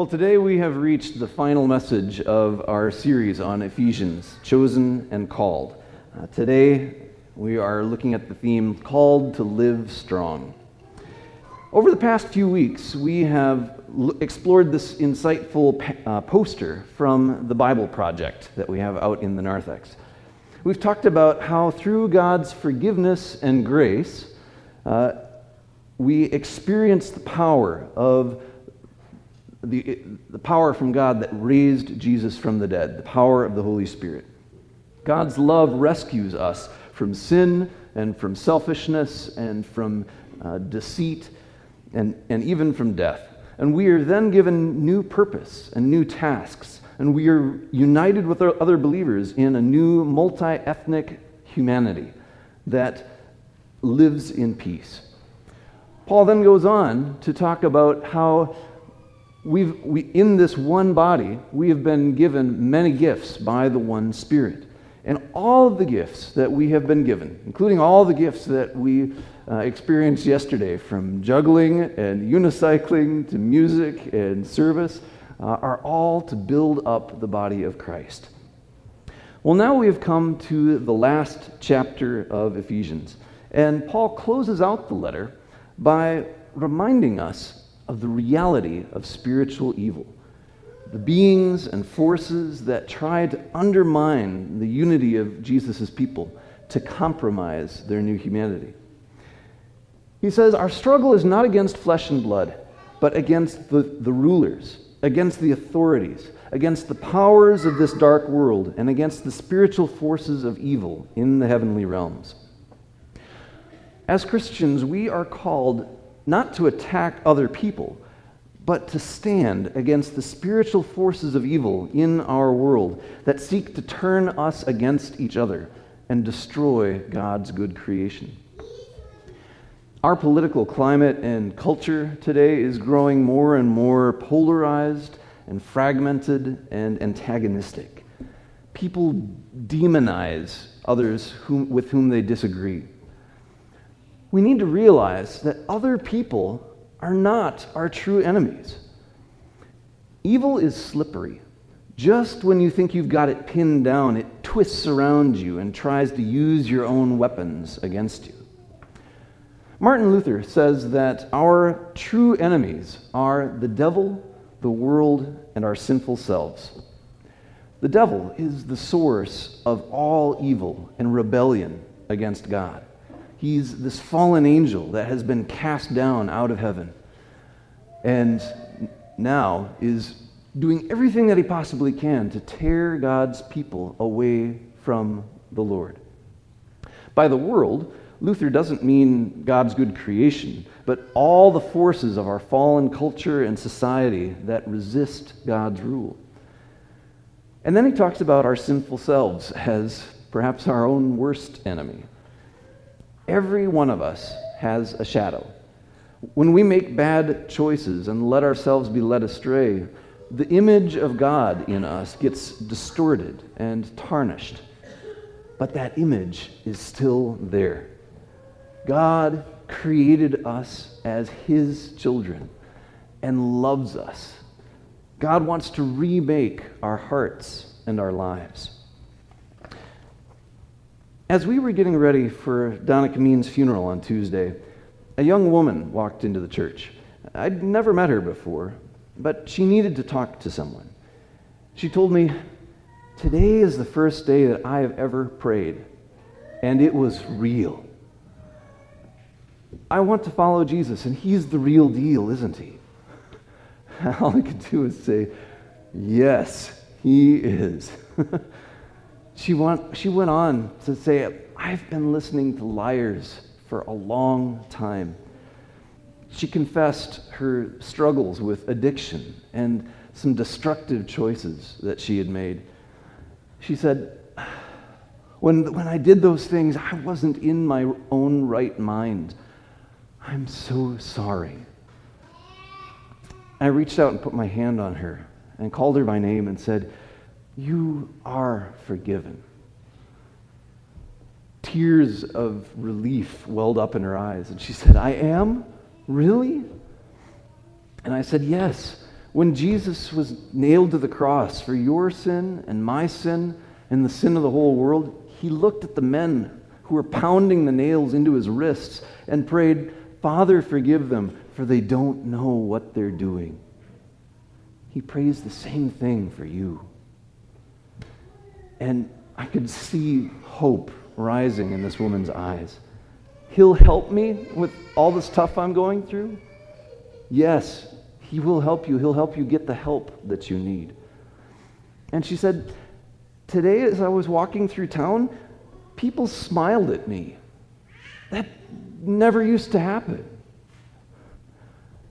Well, today we have reached the final message of our series on Ephesians, chosen and called. Uh, today we are looking at the theme called to live strong. Over the past few weeks, we have l- explored this insightful uh, poster from the Bible Project that we have out in the narthex. We've talked about how through God's forgiveness and grace, uh, we experience the power of the, the power from God that raised Jesus from the dead, the power of the Holy Spirit. God's love rescues us from sin and from selfishness and from uh, deceit and, and even from death. And we are then given new purpose and new tasks. And we are united with other believers in a new multi ethnic humanity that lives in peace. Paul then goes on to talk about how we've, we, in this one body, we have been given many gifts by the one Spirit. And all of the gifts that we have been given, including all the gifts that we uh, experienced yesterday, from juggling and unicycling to music and service, uh, are all to build up the body of Christ. Well, now we have come to the last chapter of Ephesians. And Paul closes out the letter by reminding us of the reality of spiritual evil, the beings and forces that try to undermine the unity of Jesus' people to compromise their new humanity. He says, Our struggle is not against flesh and blood, but against the, the rulers, against the authorities, against the powers of this dark world, and against the spiritual forces of evil in the heavenly realms. As Christians, we are called not to attack other people, but to stand against the spiritual forces of evil in our world that seek to turn us against each other and destroy God's good creation. Our political climate and culture today is growing more and more polarized and fragmented and antagonistic. People demonize others whom, with whom they disagree we need to realize that other people are not our true enemies. Evil is slippery. Just when you think you've got it pinned down, it twists around you and tries to use your own weapons against you. Martin Luther says that our true enemies are the devil, the world, and our sinful selves. The devil is the source of all evil and rebellion against God. He's this fallen angel that has been cast down out of heaven and now is doing everything that he possibly can to tear God's people away from the Lord. By the world, Luther doesn't mean God's good creation, but all the forces of our fallen culture and society that resist God's rule. And then he talks about our sinful selves as perhaps our own worst enemy. Every one of us has a shadow. When we make bad choices and let ourselves be led astray, the image of God in us gets distorted and tarnished. But that image is still there. God created us as His children and loves us. God wants to remake our hearts and our lives. As we were getting ready for Donna Kameen's funeral on Tuesday, a young woman walked into the church. I'd never met her before, but she needed to talk to someone. She told me, Today is the first day that I have ever prayed, and it was real. I want to follow Jesus, and he's the real deal, isn't he? All I could do is say, Yes, he is. She, want, she went on to say, I've been listening to liars for a long time. She confessed her struggles with addiction and some destructive choices that she had made. She said, when, when I did those things, I wasn't in my own right mind. I'm so sorry. I reached out and put my hand on her and called her by name and said, you are forgiven. Tears of relief welled up in her eyes, and she said, I am? Really? And I said, Yes. When Jesus was nailed to the cross for your sin and my sin and the sin of the whole world, he looked at the men who were pounding the nails into his wrists and prayed, Father, forgive them, for they don't know what they're doing. He prays the same thing for you. And I could see hope rising in this woman's eyes. He'll help me with all the stuff I'm going through? Yes, He will help you. He'll help you get the help that you need. And she said, Today, as I was walking through town, people smiled at me. That never used to happen.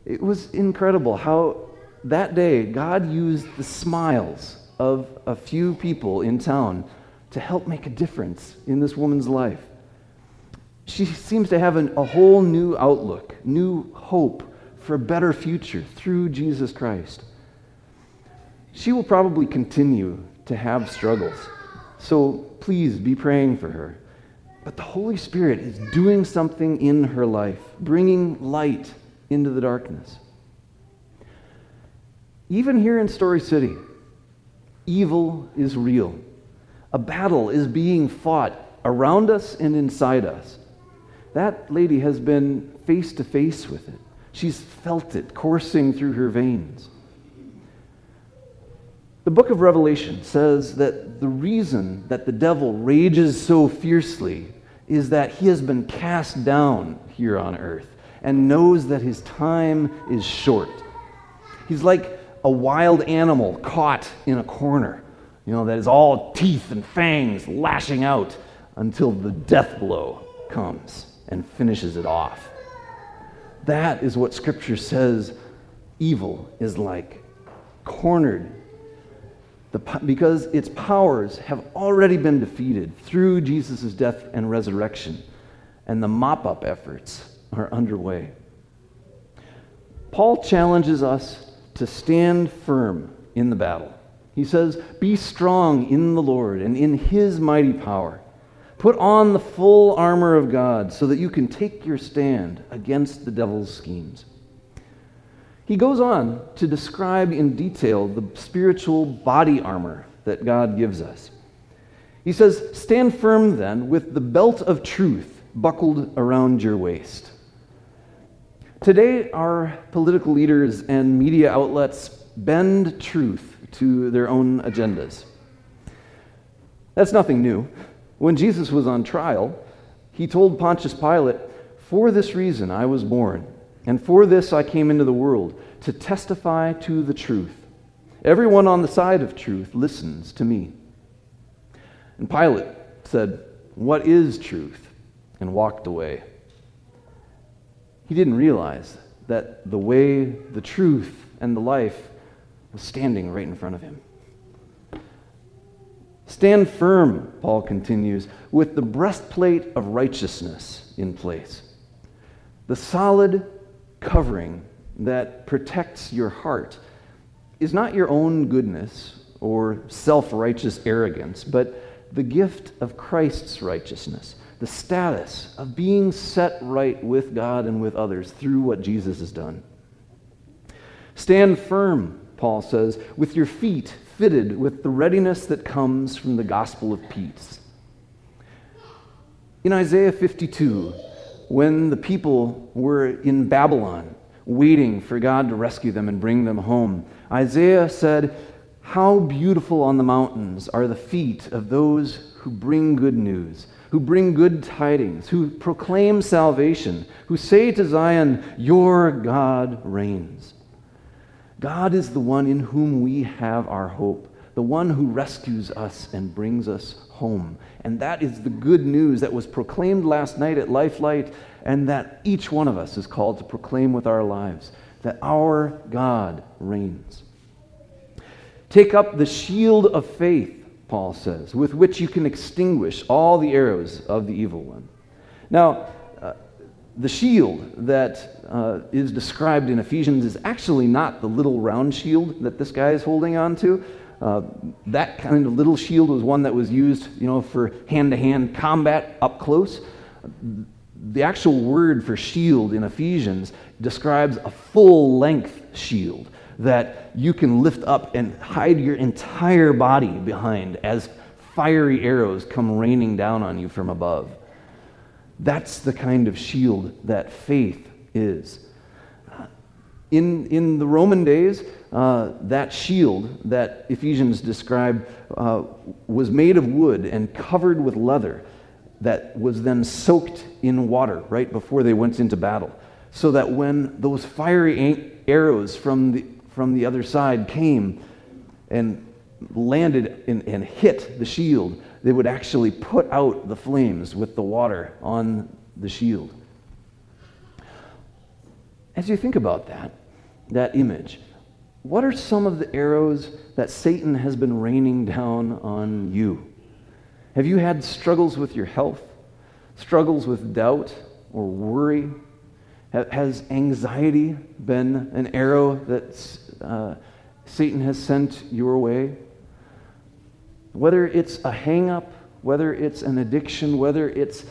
It was incredible how that day God used the smiles of a few people in town to help make a difference in this woman's life. She seems to have an, a whole new outlook, new hope for a better future through Jesus Christ. She will probably continue to have struggles. So please be praying for her. But the Holy Spirit is doing something in her life, bringing light into the darkness. Even here in Story City, evil is real. A battle is being fought around us and inside us. That lady has been face to face with it. She's felt it coursing through her veins. The book of Revelation says that the reason that the devil rages so fiercely is that he has been cast down here on earth and knows that his time is short. He's like a wild animal caught in a corner, you know, that is all teeth and fangs lashing out until the death blow comes and finishes it off. That is what Scripture says evil is like cornered. The, because its powers have already been defeated through Jesus' death and resurrection, and the mop up efforts are underway. Paul challenges us to stand firm in the battle. He says, Be strong in the Lord and in his mighty power. Put on the full armor of God so that you can take your stand against the devil's schemes. He goes on to describe in detail the spiritual body armor that God gives us. He says, Stand firm then with the belt of truth buckled around your waist. Today, our political leaders and media outlets bend truth to their own agendas. That's nothing new. When Jesus was on trial, he told Pontius Pilate, For this reason I was born, and for this I came into the world, to testify to the truth. Everyone on the side of truth listens to me. And Pilate said, What is truth? and walked away. He didn't realize that the way, the truth, and the life was standing right in front of him. Stand firm, Paul continues, with the breastplate of righteousness in place. The solid covering that protects your heart is not your own goodness or self righteous arrogance, but the gift of Christ's righteousness, the status of being set right with God and with others through what Jesus has done. Stand firm, Paul says, with your feet fitted with the readiness that comes from the gospel of peace. In Isaiah 52, when the people were in Babylon, waiting for God to rescue them and bring them home, Isaiah said, How beautiful on the mountains are the feet of those who bring good news, who bring good tidings, who proclaim salvation, who say to Zion, Your God reigns. God is the one in whom we have our hope, the one who rescues us and brings us home. And that is the good news that was proclaimed last night at Lifelight, and that each one of us is called to proclaim with our lives that our God reigns. Take up the shield of faith, Paul says, with which you can extinguish all the arrows of the evil one. Now, the shield that uh, is described in Ephesians is actually not the little round shield that this guy is holding on to. Uh, that kind of little shield was one that was used, you know, for hand-to-hand combat up close. The actual word for shield in Ephesians describes a full-length shield that you can lift up and hide your entire body behind as fiery arrows come raining down on you from above. That's the kind of shield that faith is. In, in the Roman days, uh, that shield that Ephesians described uh, was made of wood and covered with leather that was then soaked in water right before they went into battle. So that when those fiery arrows from the, from the other side came and landed and, and hit the shield, they would actually put out the flames with the water on the shield. As you think about that, that image, what are some of the arrows that Satan has been raining down on you? Have you had struggles with your health, struggles with doubt or worry? Has anxiety been an arrow that uh, Satan has sent your way? Whether it's a hang up, whether it's an addiction, whether it's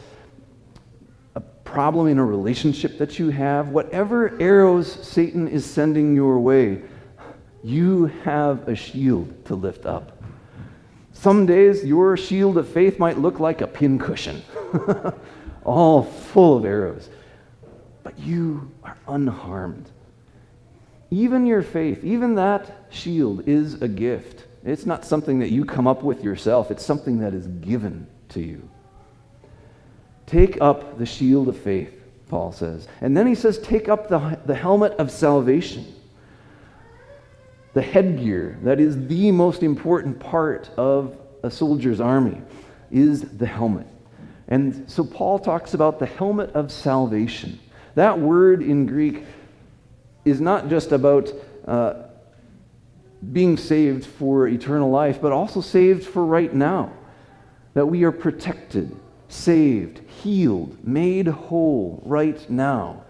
a problem in a relationship that you have, whatever arrows Satan is sending your way, you have a shield to lift up. Some days your shield of faith might look like a pincushion, all full of arrows, but you are unharmed. Even your faith, even that shield is a gift. It's not something that you come up with yourself, it's something that is given to you. Take up the shield of faith, Paul says. And then he says, Take up the, the helmet of salvation the headgear that is the most important part of a soldier's army is the helmet. And so Paul talks about the helmet of salvation. That word in Greek is not just about uh, being saved for eternal life, but also saved for right now. That we are protected, saved, healed, made whole right now.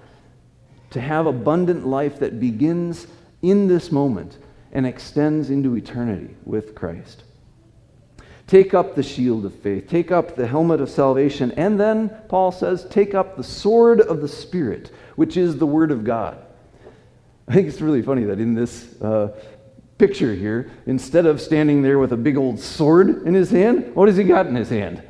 To have abundant life that begins in this moment and extends into eternity with Christ. Take up the shield of faith, take up the helmet of salvation, and then, Paul says, take up the sword of the Spirit, which is the Word of God. I think it's really funny that in this uh, picture here, instead of standing there with a big old sword in his hand, what has he got in his hand?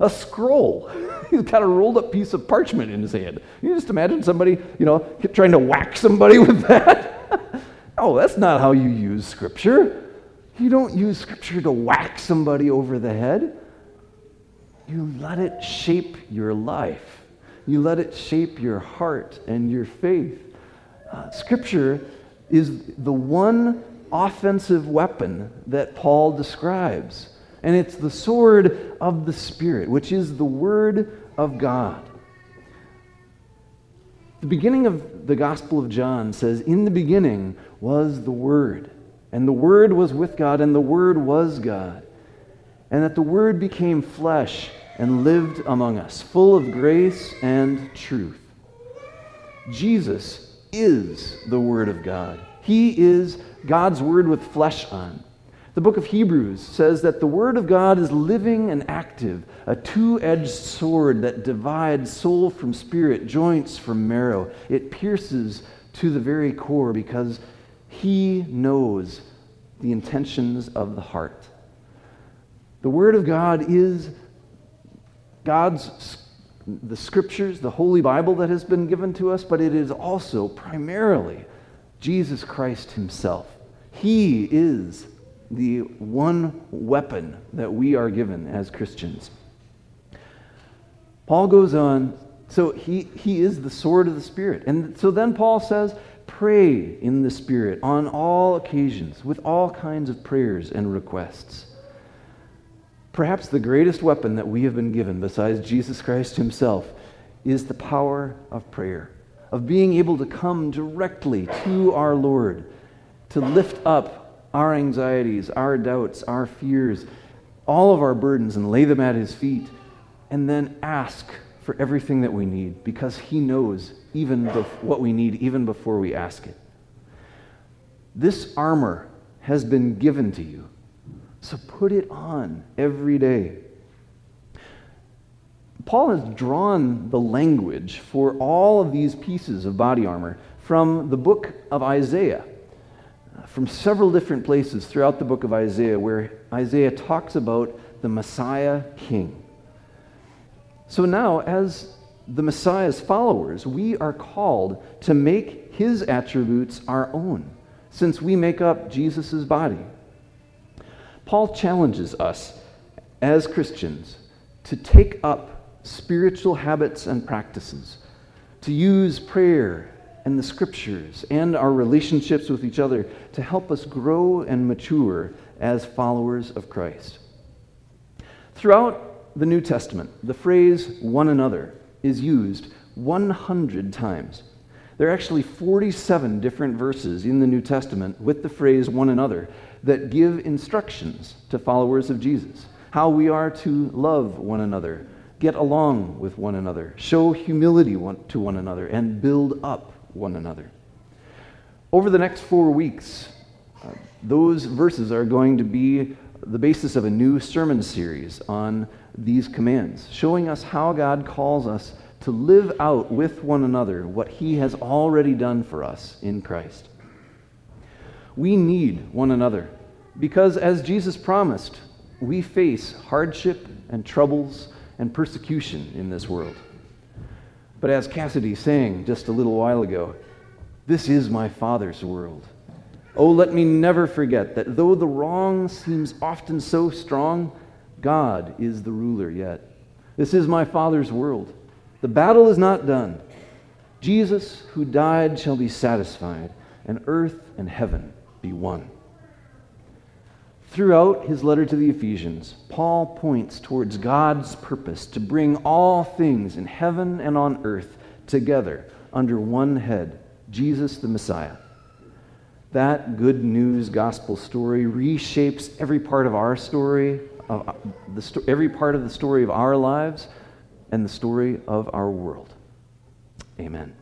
A scroll. He's got a rolled up piece of parchment in his hand. You just imagine somebody, you know, trying to whack somebody with that. Oh, that's not how you use Scripture. You don't use Scripture to whack somebody over the head. You let it shape your life, you let it shape your heart and your faith. Uh, scripture is the one offensive weapon that Paul describes. And it's the sword of the Spirit, which is the Word of God. The beginning of the Gospel of John says, In the beginning was the Word, and the Word was with God, and the Word was God. And that the Word became flesh and lived among us, full of grace and truth. Jesus is the Word of God. He is God's Word with flesh on. The book of Hebrews says that the Word of God is living and active, a two edged sword that divides soul from spirit, joints from marrow. It pierces to the very core because He knows the intentions of the heart. The Word of God is God's the scriptures, the Holy Bible that has been given to us, but it is also primarily Jesus Christ Himself. He is the one weapon that we are given as Christians. Paul goes on, so he, he is the sword of the Spirit. And so then Paul says, pray in the Spirit on all occasions with all kinds of prayers and requests. Perhaps the greatest weapon that we have been given, besides Jesus Christ himself, is the power of prayer, of being able to come directly to our Lord, to lift up our anxieties, our doubts, our fears, all of our burdens, and lay them at His feet, and then ask for everything that we need because He knows even what we need even before we ask it. This armor has been given to you, so put it on every day. Paul has drawn the language for all of these pieces of body armor from the book of Isaiah. from several different places throughout the book of Isaiah where Isaiah talks about the Messiah King. So now, as the Messiah's followers, we are called to make his attributes our own, since we make up Jesus' body. Paul challenges us as Christians to take up spiritual habits and practices, to use prayer and the scriptures and our relationships with each other to help us grow and mature as followers of Christ. Throughout the New Testament, the phrase one another is used 100 times. There are actually 47 different verses in the New Testament with the phrase one another that give instructions to followers of Jesus how we are to love one another, get along with one another, show humility to one another, and build up one another. Over the next four weeks, uh, those verses are going to be the basis of a new sermon series on these commands, showing us how God calls us to live out with one another what He has already done for us in Christ. We need one another because, as Jesus promised, we face hardship and troubles and persecution in this world. But as Cassidy sang just a little while ago, this is my Father's world. Oh, let me never forget that though the wrong seems often so strong, God is the ruler yet. This is my Father's world. The battle is not done. Jesus, who died, shall be satisfied, and earth and heaven be one. Throughout his letter to the Ephesians, Paul points towards God's purpose to bring all things in heaven and on earth together under one head, Jesus the Messiah. That good news gospel story reshapes every part of our story, of the sto- every part of the story of our lives, and the story of our world. Amen.